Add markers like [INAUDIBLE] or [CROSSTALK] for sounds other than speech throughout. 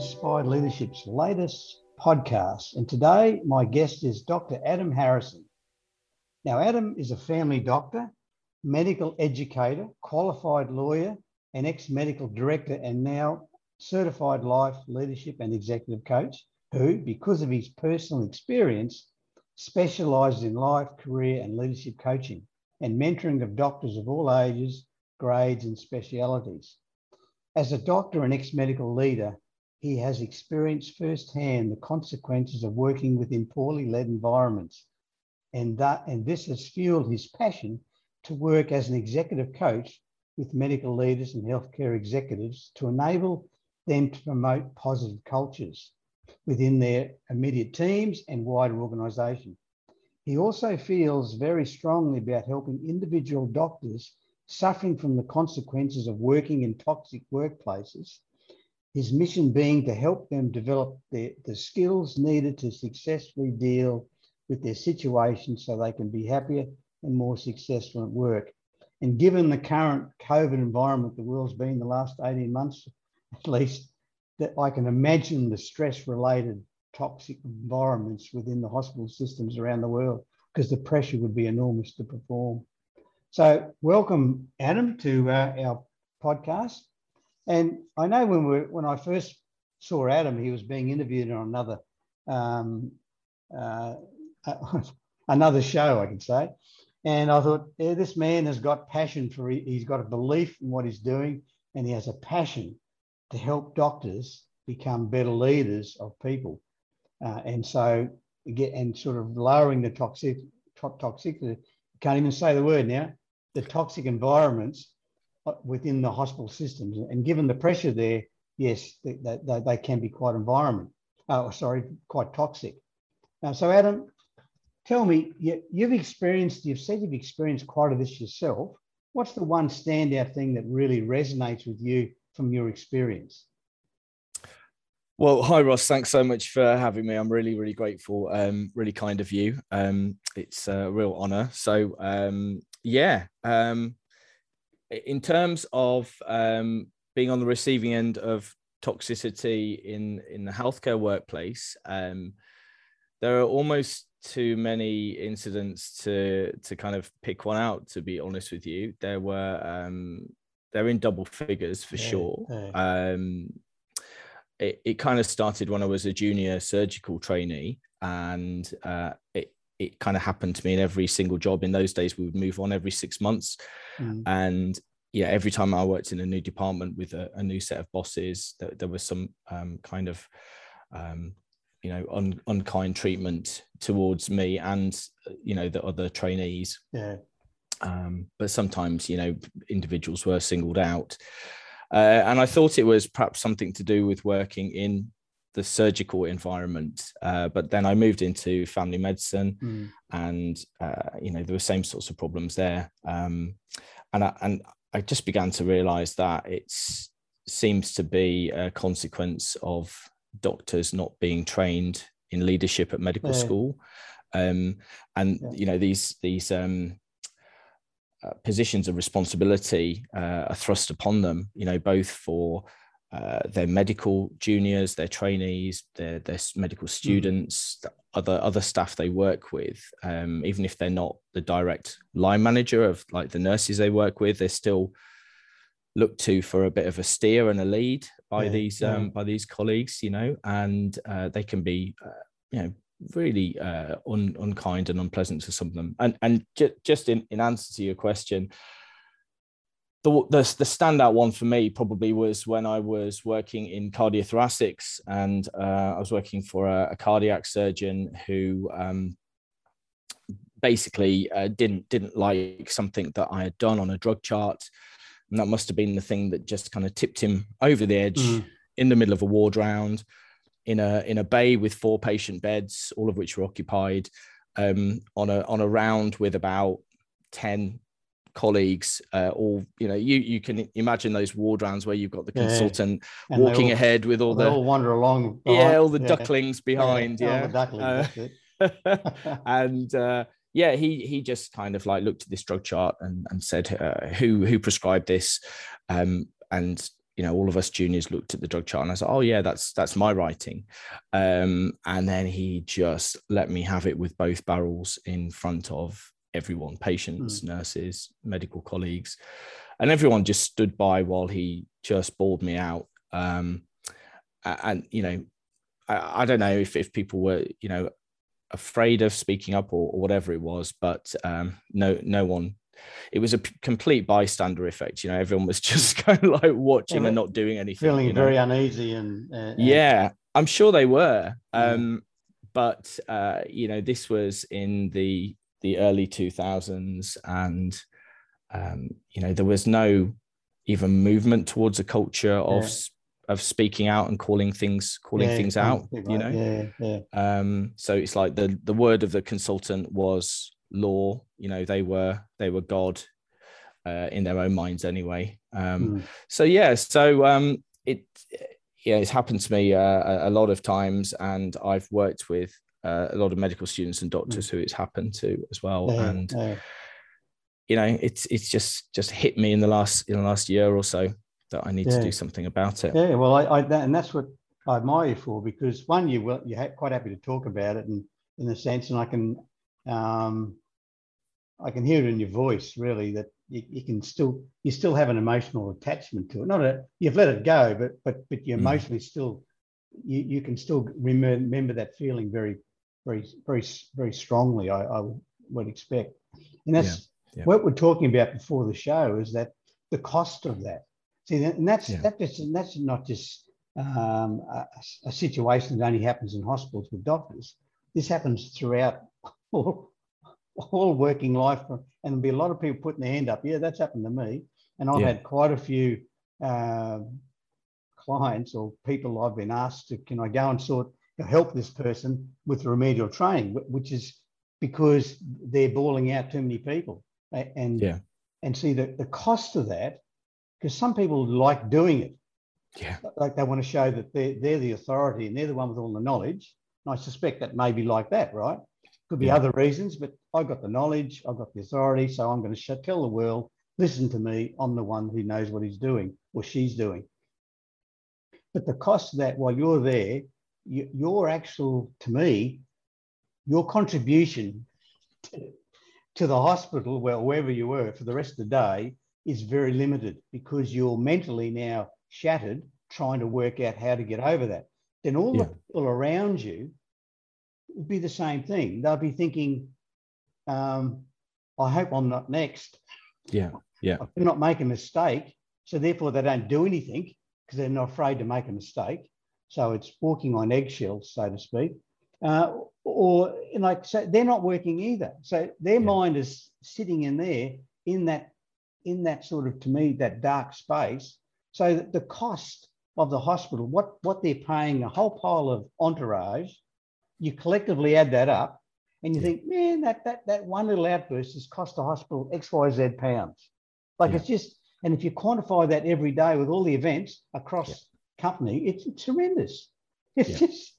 Inspired Leadership's latest podcast. And today, my guest is Dr. Adam Harrison. Now, Adam is a family doctor, medical educator, qualified lawyer, and ex medical director, and now certified life leadership and executive coach, who, because of his personal experience, specializes in life, career, and leadership coaching and mentoring of doctors of all ages, grades, and specialities. As a doctor and ex medical leader, he has experienced firsthand the consequences of working within poorly led environments. And, that, and this has fueled his passion to work as an executive coach with medical leaders and healthcare executives to enable them to promote positive cultures within their immediate teams and wider organisation. He also feels very strongly about helping individual doctors suffering from the consequences of working in toxic workplaces, his mission being to help them develop the, the skills needed to successfully deal with their situation so they can be happier and more successful at work. And given the current COVID environment the world's been the last 18 months, [LAUGHS] at least, that I can imagine the stress related toxic environments within the hospital systems around the world because the pressure would be enormous to perform. So, welcome, Adam, to uh, our podcast. And I know when we when I first saw Adam, he was being interviewed on another um, uh, [LAUGHS] another show, I could say. And I thought, yeah, this man has got passion for he's got a belief in what he's doing, and he has a passion to help doctors become better leaders of people. Uh, and so get and sort of lowering the toxic toxicity. Can't even say the word now the toxic environments within the hospital systems. And given the pressure there, yes, they, they, they can be quite environment, oh, sorry, quite toxic. Now, so Adam, tell me, you, you've experienced, you've said you've experienced quite of this yourself. What's the one standout thing that really resonates with you from your experience? Well, hi Ross. Thanks so much for having me. I'm really, really grateful. Um, really kind of you. Um, it's a real honor. So, um, yeah. Um, in terms of um, being on the receiving end of toxicity in in the healthcare workplace, um, there are almost too many incidents to to kind of pick one out. To be honest with you, there were um, they're in double figures for yeah, sure. Yeah. Um, it, it kind of started when I was a junior surgical trainee, and uh, it it kind of happened to me in every single job. In those days, we would move on every six months, mm. and yeah, every time I worked in a new department with a, a new set of bosses, there, there was some um, kind of um, you know un, unkind treatment towards me and you know the other trainees. Yeah. Um, but sometimes you know individuals were singled out, uh, and I thought it was perhaps something to do with working in the surgical environment. Uh, but then I moved into family medicine, mm. and uh, you know there were same sorts of problems there. Um, and I, and I just began to realise that it seems to be a consequence of doctors not being trained in leadership at medical yeah. school, um, and yeah. you know these these um, uh, positions of responsibility uh, are thrust upon them. You know both for uh, their medical juniors, their trainees, their, their medical hmm. students, mm. other other staff they work with, um, even if they're not the direct line manager of like the nurses they work with, they're still looked to for a bit of a steer and a lead by yeah, these yeah. um, by these colleagues, you know, and uh, they can be, uh, you know, really uh, un, unkind and unpleasant to some of them. And and ju- just in, in answer to your question, the, the, the standout one for me probably was when I was working in cardiothoracics and uh, I was working for a, a cardiac surgeon who um, basically uh, didn't didn't like something that I had done on a drug chart, and that must have been the thing that just kind of tipped him over the edge mm. in the middle of a ward round in a in a bay with four patient beds, all of which were occupied, um, on a on a round with about ten colleagues uh, all you know you you can imagine those ward rounds where you've got the consultant yeah. walking all, ahead with all the all wander along behind. yeah all the yeah. ducklings behind yeah, yeah. Ducklings, uh, [LAUGHS] and uh, yeah he he just kind of like looked at this drug chart and and said uh, who who prescribed this um, and you know, all of us juniors looked at the drug chart and I said, "Oh yeah, that's that's my writing," um, and then he just let me have it with both barrels in front of everyone, patients, mm. nurses, medical colleagues, and everyone just stood by while he just bawled me out. Um, and you know, I, I, don't know if if people were you know afraid of speaking up or, or whatever it was, but um, no no one it was a p- complete bystander effect. You know, everyone was [LAUGHS] just kind of like watching yeah, and not doing anything. Feeling you know? very uneasy and uh, yeah, I'm sure they were. Um, but uh, you know, this was in the the early 2000s, and um, you know, there was no even movement towards a culture of yeah. of speaking out and calling things calling yeah, things out. You know, yeah, yeah. Um, so it's like the the word of the consultant was law you know they were they were god uh, in their own minds anyway um, mm. so yeah so um, it yeah it's happened to me uh, a lot of times and i've worked with uh, a lot of medical students and doctors mm. who it's happened to as well yeah, and yeah. you know it's it's just just hit me in the last in the last year or so that i need yeah. to do something about it yeah well i, I that, and that's what i admire you for because one you will you're quite happy to talk about it and in the sense and i can um, I can hear it in your voice, really, that you, you, can still you still have an emotional attachment to it. Not a you've let it go, but but but you mm. emotionally still you, you can still remember, remember that feeling very very very very strongly. I, I would expect, and that's yeah. Yeah. what we're talking about before the show is that the cost of that. See, and that's yeah. that just that's not just um, a, a, situation that only happens in hospitals with doctors. This happens throughout [LAUGHS] all, all working life, and there'll be a lot of people putting their hand up. Yeah, that's happened to me, and I've had quite a few uh, clients or people I've been asked to, can I go and sort help this person with remedial training, which is because they're bawling out too many people, and yeah, and see the the cost of that, because some people like doing it. Yeah. Like they want to show that they're, they're the authority and they're the one with all the knowledge. And I suspect that may be like that, right? Could be yeah. other reasons, but I got the knowledge, I've got the authority, so I'm going to tell the world, listen to me. I'm the one who knows what he's doing or she's doing. But the cost of that, while you're there, your actual, to me, your contribution to, to the hospital, well, wherever you were for the rest of the day, is very limited because you're mentally now shattered trying to work out how to get over that. Then all yeah. the people around you would be the same thing. They'll be thinking, um, I hope I'm not next. Yeah. Yeah. I not make a mistake. So therefore they don't do anything because they're not afraid to make a mistake. So it's walking on eggshells, so to speak. Uh, or like so they're not working either. So their yeah. mind is sitting in there in that in that sort of to me that dark space. So the cost of the hospital, what what they're paying a whole pile of entourage you collectively add that up and you yeah. think, man, that, that, that one little outburst has cost the hospital X, Y, Z pounds. Like yeah. it's just, and if you quantify that every day with all the events across. Company, it's, it's horrendous. It's just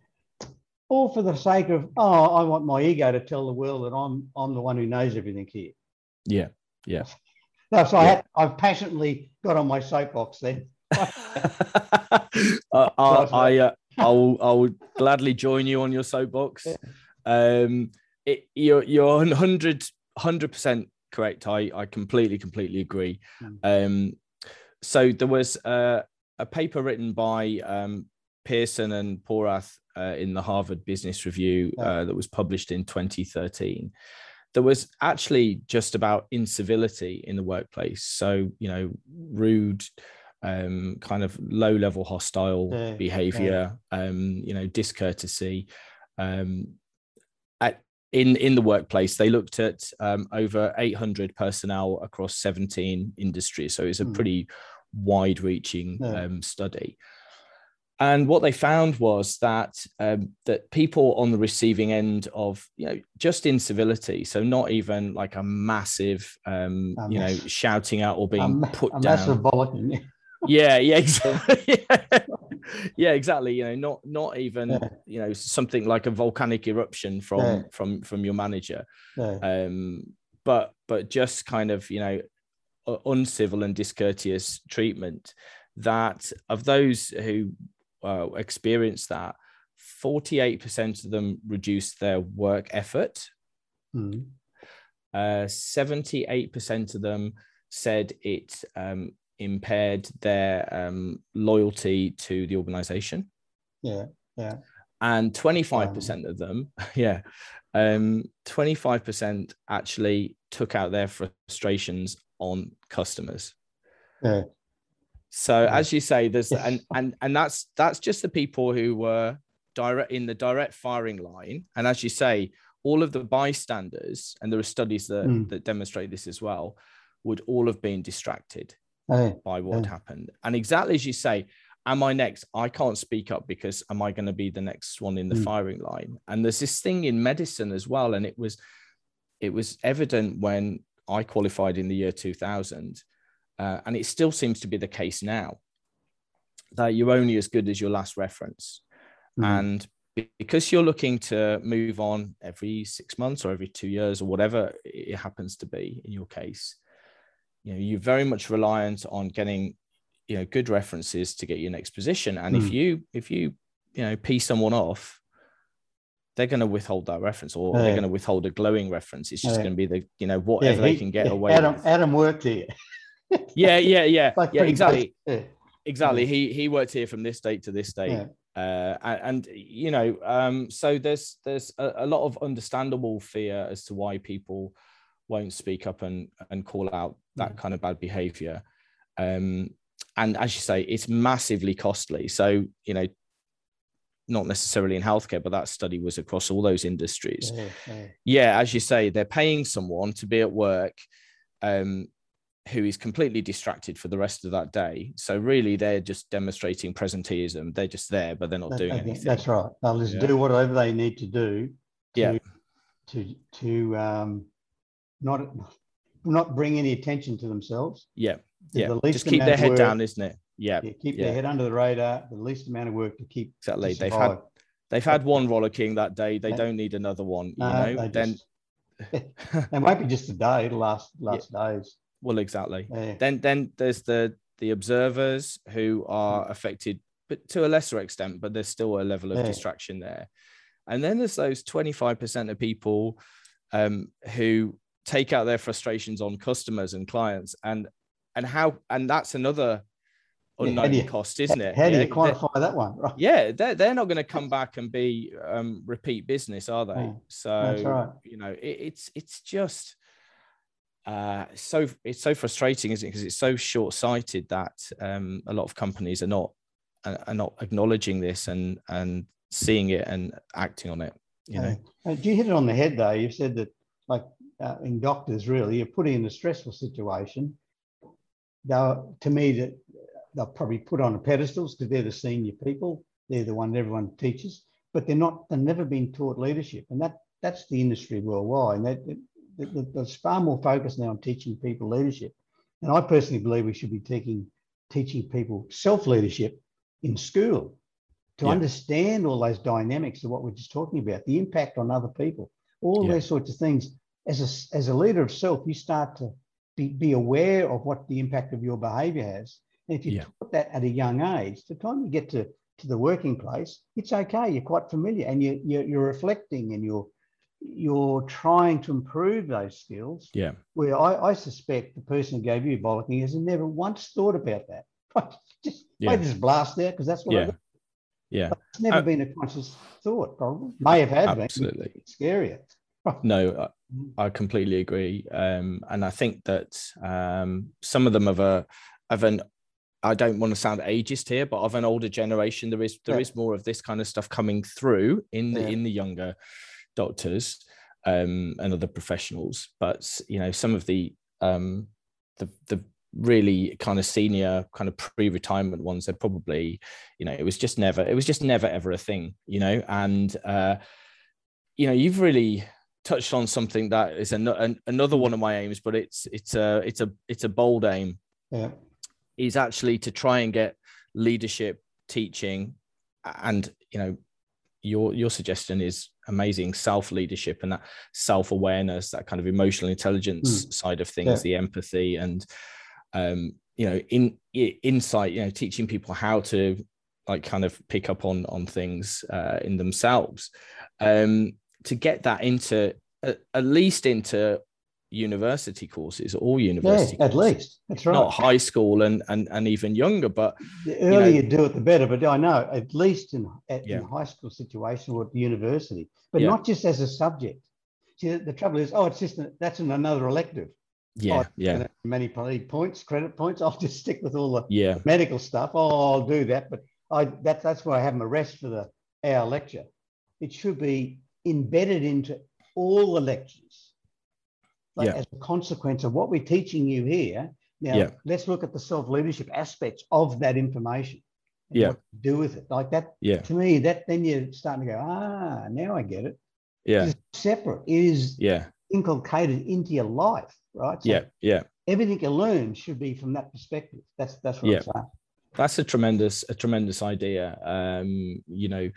all for the sake of, oh, I want my ego to tell the world that I'm, I'm the one who knows everything here. Yeah. Yeah. [LAUGHS] No, so I had, I've passionately got on my soapbox then. [LAUGHS] [LAUGHS] uh, I, I, uh, I'll I'll gladly join you on your soapbox. Um, it, you're you're 100 percent correct. I I completely completely agree. Hmm. Um, so there was a, a paper written by um, Pearson and Porath uh, in the Harvard Business Review uh, that was published in 2013. There was actually just about incivility in the workplace. So you know, rude um, kind of low level hostile yeah, behavior, yeah. um, you know, discourtesy. Um, at, in, in the workplace, they looked at um, over 800 personnel across 17 industries. So it's a mm. pretty wide reaching yeah. Um, study. And what they found was that um, that people on the receiving end of you know just incivility, so not even like a massive um, a you know shouting out or being a, put a down. Yeah yeah [LAUGHS] exactly yeah. [LAUGHS] yeah. exactly you know not not even yeah. you know something like a volcanic eruption from yeah. from from your manager um but but just kind of you know uncivil and discourteous treatment that of those who uh, experienced that, 48% of them reduced their work effort. Mm. Uh, 78% of them said it um, impaired their um, loyalty to the organization. Yeah, yeah. And 25% of them, [LAUGHS] yeah, um, 25% actually took out their frustrations on customers. Yeah. So yeah. as you say, there's yes. and and and that's that's just the people who were direct in the direct firing line. And as you say, all of the bystanders, and there are studies that, mm. that demonstrate this as well, would all have been distracted hey. by what happened. And exactly as you say, am I next? I can't speak up because am I going to be the next one in the mm. firing line? And there's this thing in medicine as well. And it was it was evident when I qualified in the year 2000, uh, and it still seems to be the case now that you're only as good as your last reference. Mm. And because you're looking to move on every six months or every two years or whatever it happens to be in your case, you know, you're very much reliant on getting, you know, good references to get your next position. And mm. if hmm. you, if you, you know, pee someone off, they're going to withhold that reference or they're going to withhold a glowing reference. It's just going to be the, you know, whatever yeah, he, they can get yeah, away Adam, with. Adam worked here. [LAUGHS] yeah, yeah, yeah. like yeah, exactly. Exactly. He he worked here from this date to this date uh, and, and, you know um, so there's there's a, a, lot of understandable fear as to why people won't speak up and and call out that kind of bad behavior um, and as you say it's massively costly so you know not necessarily in healthcare but that study was across all those industries yeah, yeah. yeah as you say they're paying someone to be at work um, who is completely distracted for the rest of that day. So really, they're just demonstrating presenteeism. They're just there, but they're not that, doing anything. That's right. They'll just yeah. do whatever they need to do. To, yeah. To to um, not not bring any attention to themselves. Yeah. Yeah. just keep their head work, down, isn't it? Yeah. yeah keep yeah. their head under the radar. The least amount of work to keep. Exactly. To they've had they've had one rollicking that day. They don't need another one. You no, know. Then. [LAUGHS] It might be just a day. It'll last last days. Well, exactly. Yeah. Then then there's the the observers who are affected, but to a lesser extent, but there's still a level of yeah. distraction there. And then there's those 25% of people um, who take out their frustrations on customers and clients and and how and that's another unknown you, cost, isn't it? How do you quantify that one? Right. [LAUGHS] Yeah, they're, they're not going to come back and be um, repeat business, are they? Yeah, so right. you know, it, it's it's just uh, so it's so frustrating, isn't it? Because it's so short-sighted that um, a lot of companies are not are not acknowledging this and and seeing it and acting on it. You know, uh, you hit it on the head though. You said that, like uh, in doctors, really, you're putting in a stressful situation. Though to me, that they'll probably put on pedestals because they're the senior people. They're the one everyone teaches, but they're not. They've never been taught leadership, and that that's the industry worldwide. And that, there's far more focus now on teaching people leadership. And I personally believe we should be taking, teaching people self leadership in school to yeah. understand all those dynamics of what we're just talking about, the impact on other people, all yeah. those sorts of things. As a, as a leader of self, you start to be, be aware of what the impact of your behavior has. And if you yeah. taught that at a young age, the time you get to, to the working place, it's okay. You're quite familiar and you, you're, you're reflecting and you're you're trying to improve those skills. Yeah. Where I, I suspect the person who gave you bollocking has never once thought about that. [LAUGHS] just yeah. just blast out because that's what yeah. I Yeah. But it's never uh, been a conscious thought, probably. May have had absolutely. been. It's scarier. [LAUGHS] no, I, I, completely agree. Um, and I think that um, some of them have a have an I don't want to sound ageist here, but of an older generation, there is there yeah. is more of this kind of stuff coming through in the yeah. in the younger doctors um, and other professionals. But you know, some of the um, the the really kind of senior kind of pre-retirement ones they're probably you know it was just never it was just never ever a thing you know and uh you know you've really touched on something that is an, an, another one of my aims but it's it's a it's a it's a bold aim yeah is actually to try and get leadership teaching and you know your your suggestion is amazing self leadership and that self awareness, that kind of emotional intelligence mm. side of things, yeah. the empathy and um, you know in insight you know teaching people how to like kind of pick up on on things uh, in themselves um to get that into uh, at least into university courses all university yeah, at courses. least. That's right. Not high school and and, and even younger but the earlier you, know, you do it the better but i know at least in, at, yeah. in high school situation or at the university but yeah. not just as a subject. See, the trouble is oh it's just a, that's an, another elective. Yeah oh, yeah. many points credit points [LAUGHS] i'll just stick with all the yeah. medical stuff. Oh i'll do that but i that, that's why i have my rest for the hour lecture. It should be embedded into all the lectures like yeah. as a consequence of what we're teaching you here. Now, yeah. let's look at the self leadership aspects of that information. Yeah. do with it. Like that, yeah. to me, that then you're starting to go, ah, now I get it. Yeah. It's separate. It is yeah. inculcated into your life, right? So yeah. Yeah. Everything you learn should be from that perspective. That's that's what yeah. I'm saying. That's a tremendous, a tremendous idea. Um, you know,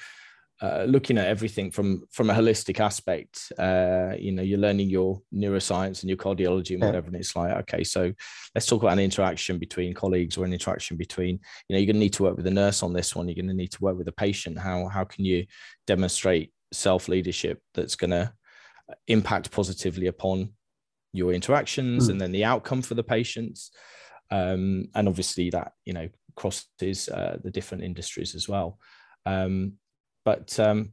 uh, looking at everything from from a holistic aspect uh, you know you're learning your neuroscience and your cardiology and whatever and it's like okay so let's talk about an interaction between colleagues or an interaction between you know you're going to need to work with a nurse on this one you're going to need to work with a patient. How how can you demonstrate self leadership that's going to impact positively upon your interactions mm. and then the outcome for the patients? Um, and obviously that you know crosses uh, the different industries as well. Um, but um,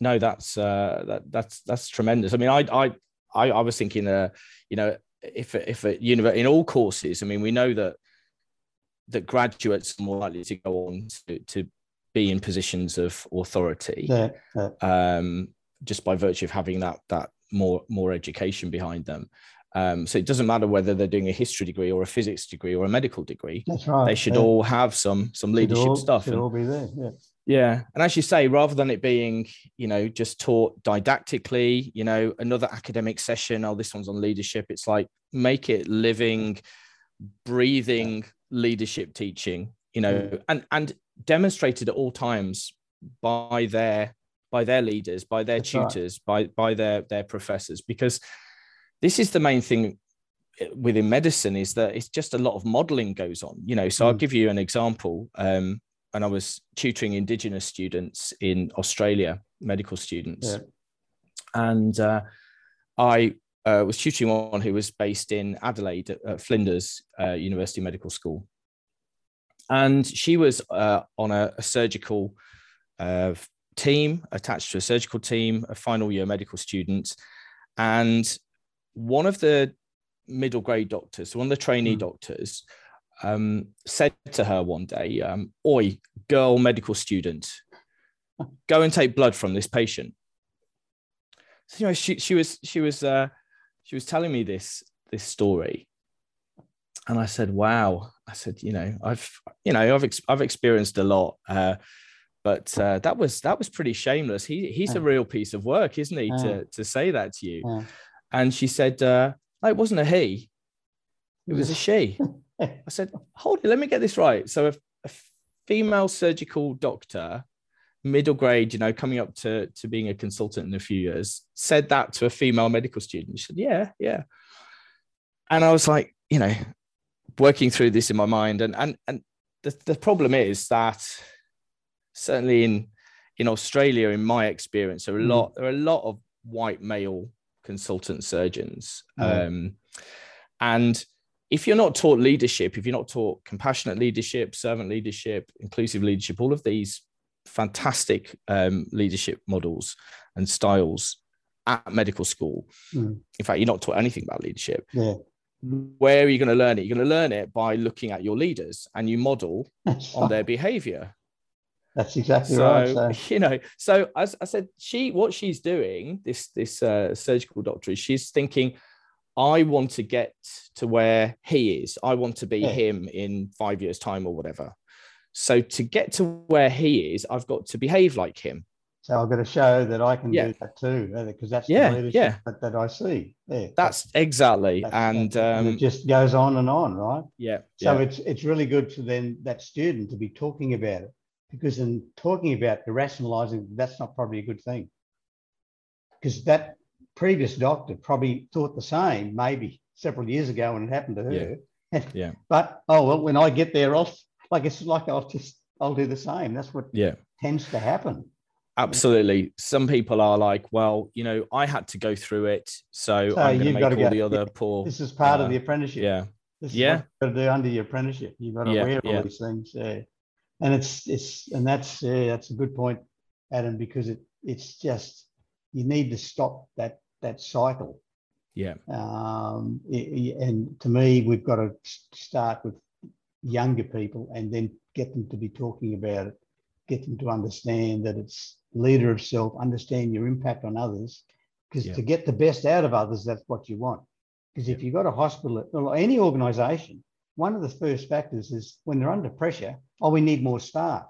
no, that's uh, that that's that's tremendous. I mean, I I I, I was thinking, uh, you know, if if a university in all courses, I mean, we know that that graduates are more likely to go on to, to be in positions of authority, yeah, yeah. Um, just by virtue of having that that more more education behind them. Um, so it doesn't matter whether they're doing a history degree or a physics degree or a medical degree. That's right. They should yeah. all have some some leadership all, stuff. Should and, all be there. Yeah. And as you say, rather than it being, you know, just taught didactically, you know, another academic session, oh, this one's on leadership, it's like make it living, breathing leadership teaching, you know, and and demonstrated at all times by their by their leaders, by their That's tutors, right. by by their their professors, because this is the main thing within medicine is that it's just a lot of modeling goes on you know so mm. i'll give you an example um, and I was tutoring Indigenous students in Australia, medical students. Yeah. And uh, I uh, was tutoring one who was based in Adelaide at, Flinders uh, University Medical School. And she was uh, on a, a surgical uh, team, attached to a surgical team, a final year medical student. And one of the middle grade doctors, one of the trainee mm. doctors, um, said to her one day, um, Oi, girl medical student, go and take blood from this patient. So, you know, she, she was, she was, uh, she was telling me this, this story. And I said, wow. I said, you know, I've, you know, I've, ex- I've experienced a lot. Uh, but uh, that was that was pretty shameless. He he's a real piece of work, isn't he? To to say that to you. And she said, uh, it wasn't a he, it was a she. [LAUGHS] I said, hold it, let me get this right. So a, a female surgical doctor, middle grade, you know, coming up to, to being a consultant in a few years, said that to a female medical student. She said, yeah, yeah. And I was like, you know, working through this in my mind. And and and the, the problem is that certainly in in Australia, in my experience, there are a mm. lot, there are a lot of white male consultant surgeons. Mm. Um, and if you're not taught leadership, if you're not taught compassionate leadership, servant leadership, inclusive leadership, all of these fantastic um, leadership models and styles at medical school. Mm. In fact, you're not taught anything about leadership. Yeah. Where are you going to learn it? You're going to learn it by looking at your leaders and you model [LAUGHS] on their behavior. That's exactly so, right. So. [LAUGHS] You know, so as I said, she what she's doing, this this uh, surgical doctor, is she's thinking, I want to get to where he is. I want to be yeah. him in five years' time or whatever. So to get to where he is, I've got to behave like him. So I've got to show that I can yeah. do that too, because that's yeah, the leadership yeah. that, that I see. Yeah, that's, exactly, that's, and, um, and, it just goes on and on, right? Yeah. So it's it's really good for then that student to be talking about it, because in talking about the rationalizing, that's not probably a good thing, because that previous doctor probably thought the same, maybe several years ago when it happened to her. Yeah. [LAUGHS] yeah. But oh well, when I get there, I'll like it's like I'll just I'll do the same. That's what yeah tends to happen. Absolutely. Some people are like, well, you know, I had to go through it, so, so I'm going to make all go, the other yeah, [LAUGHS] poor. This is part uh, of the apprenticeship. Yeah. This yeah. you've got to do under your apprenticeship. You've got to yeah, wear all yeah. these things. Yeah. And it's it's and that's yeah, that's a good point, Adam, because it it's just you need to stop that that cycle. Yeah. Um, and to me, we've got to start with younger people and then get them to be talking about it, get them to understand that it's leader of self, understand your impact on others. Because yeah. to get the best out of others, that's what you want. Because if you've got a hospital or any organization, one of the first factors is when they're under pressure, oh, we need more staff.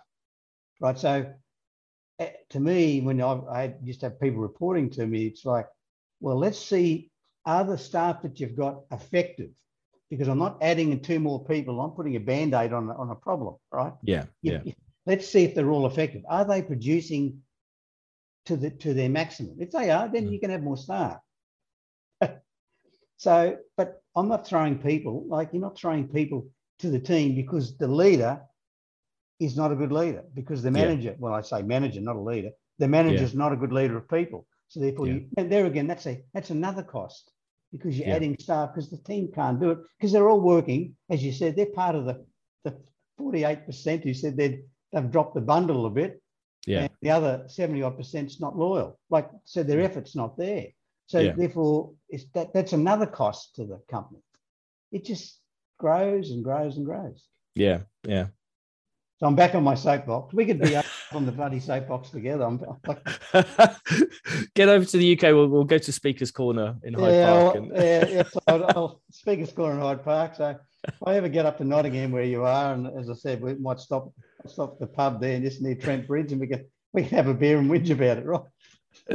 Right. So eh, to me, when I, I used to have people reporting to me, it's like, well, let's see, are the staff that you've got effective? Because I'm not adding in two more people, I'm putting a band aid on, on a problem, right? Yeah. You, yeah. let's see if they're all effective. Are they producing to the to their maximum? If they are, then mm. you can have more staff. [LAUGHS] so, but I'm not throwing people, like you're not throwing people to the team because the leader is not a good leader, because the manager, yeah. well, I say manager, not a leader, the manager is yeah. not a good leader of people. So therefore, yeah. you, and there again, that's a that's another cost because you're adding staff because the team can't do it because they're all working, as you said, they're part of the the 48% who said they'd they've dropped the bundle a bit. Yeah. the other 70 odd percent's not loyal. Like so their effort's not there. So yeah. therefore, it's that that's another cost to the company. It just grows and grows and grows. Yeah, yeah. So I'm back on my soapbox. We could be up [LAUGHS] on the bloody soapbox together. I'm, [LAUGHS] Get over to the UK. We'll, we'll go to Speaker's Corner in Hyde yeah, Park. And... yeah, yeah. [LAUGHS] So I'll, I'll Speaker's Corner in Hyde Park. So if I ever get up to Nottingham where you are, and as I said, we might stop stop the pub there and just near Trent Bridge, and we can we can have a beer and whinge about it, right?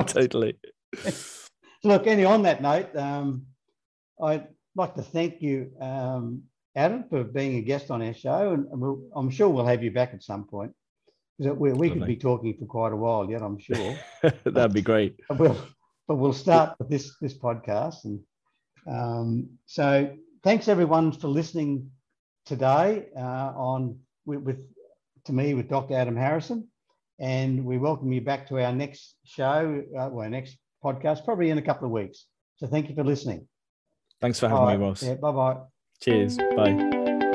totally. So look, anyway, on that note, um, I'd like to thank you, um, Adam, for being a guest on our show, and we'll, I'm sure we'll have you back at some point because we, we could be talking for quite a while yet. I'm sure [LAUGHS] that'd be great. But we'll, but we'll start with this this podcast, and um, so thanks everyone for listening today uh, on with, with to me with Dr. Adam Harrison, and we welcome you back to our next show, uh, well, our next podcast, probably in a couple of weeks. So thank you for listening. Thanks for having me, Ross. Yeah, bye bye. Cheers. Bye.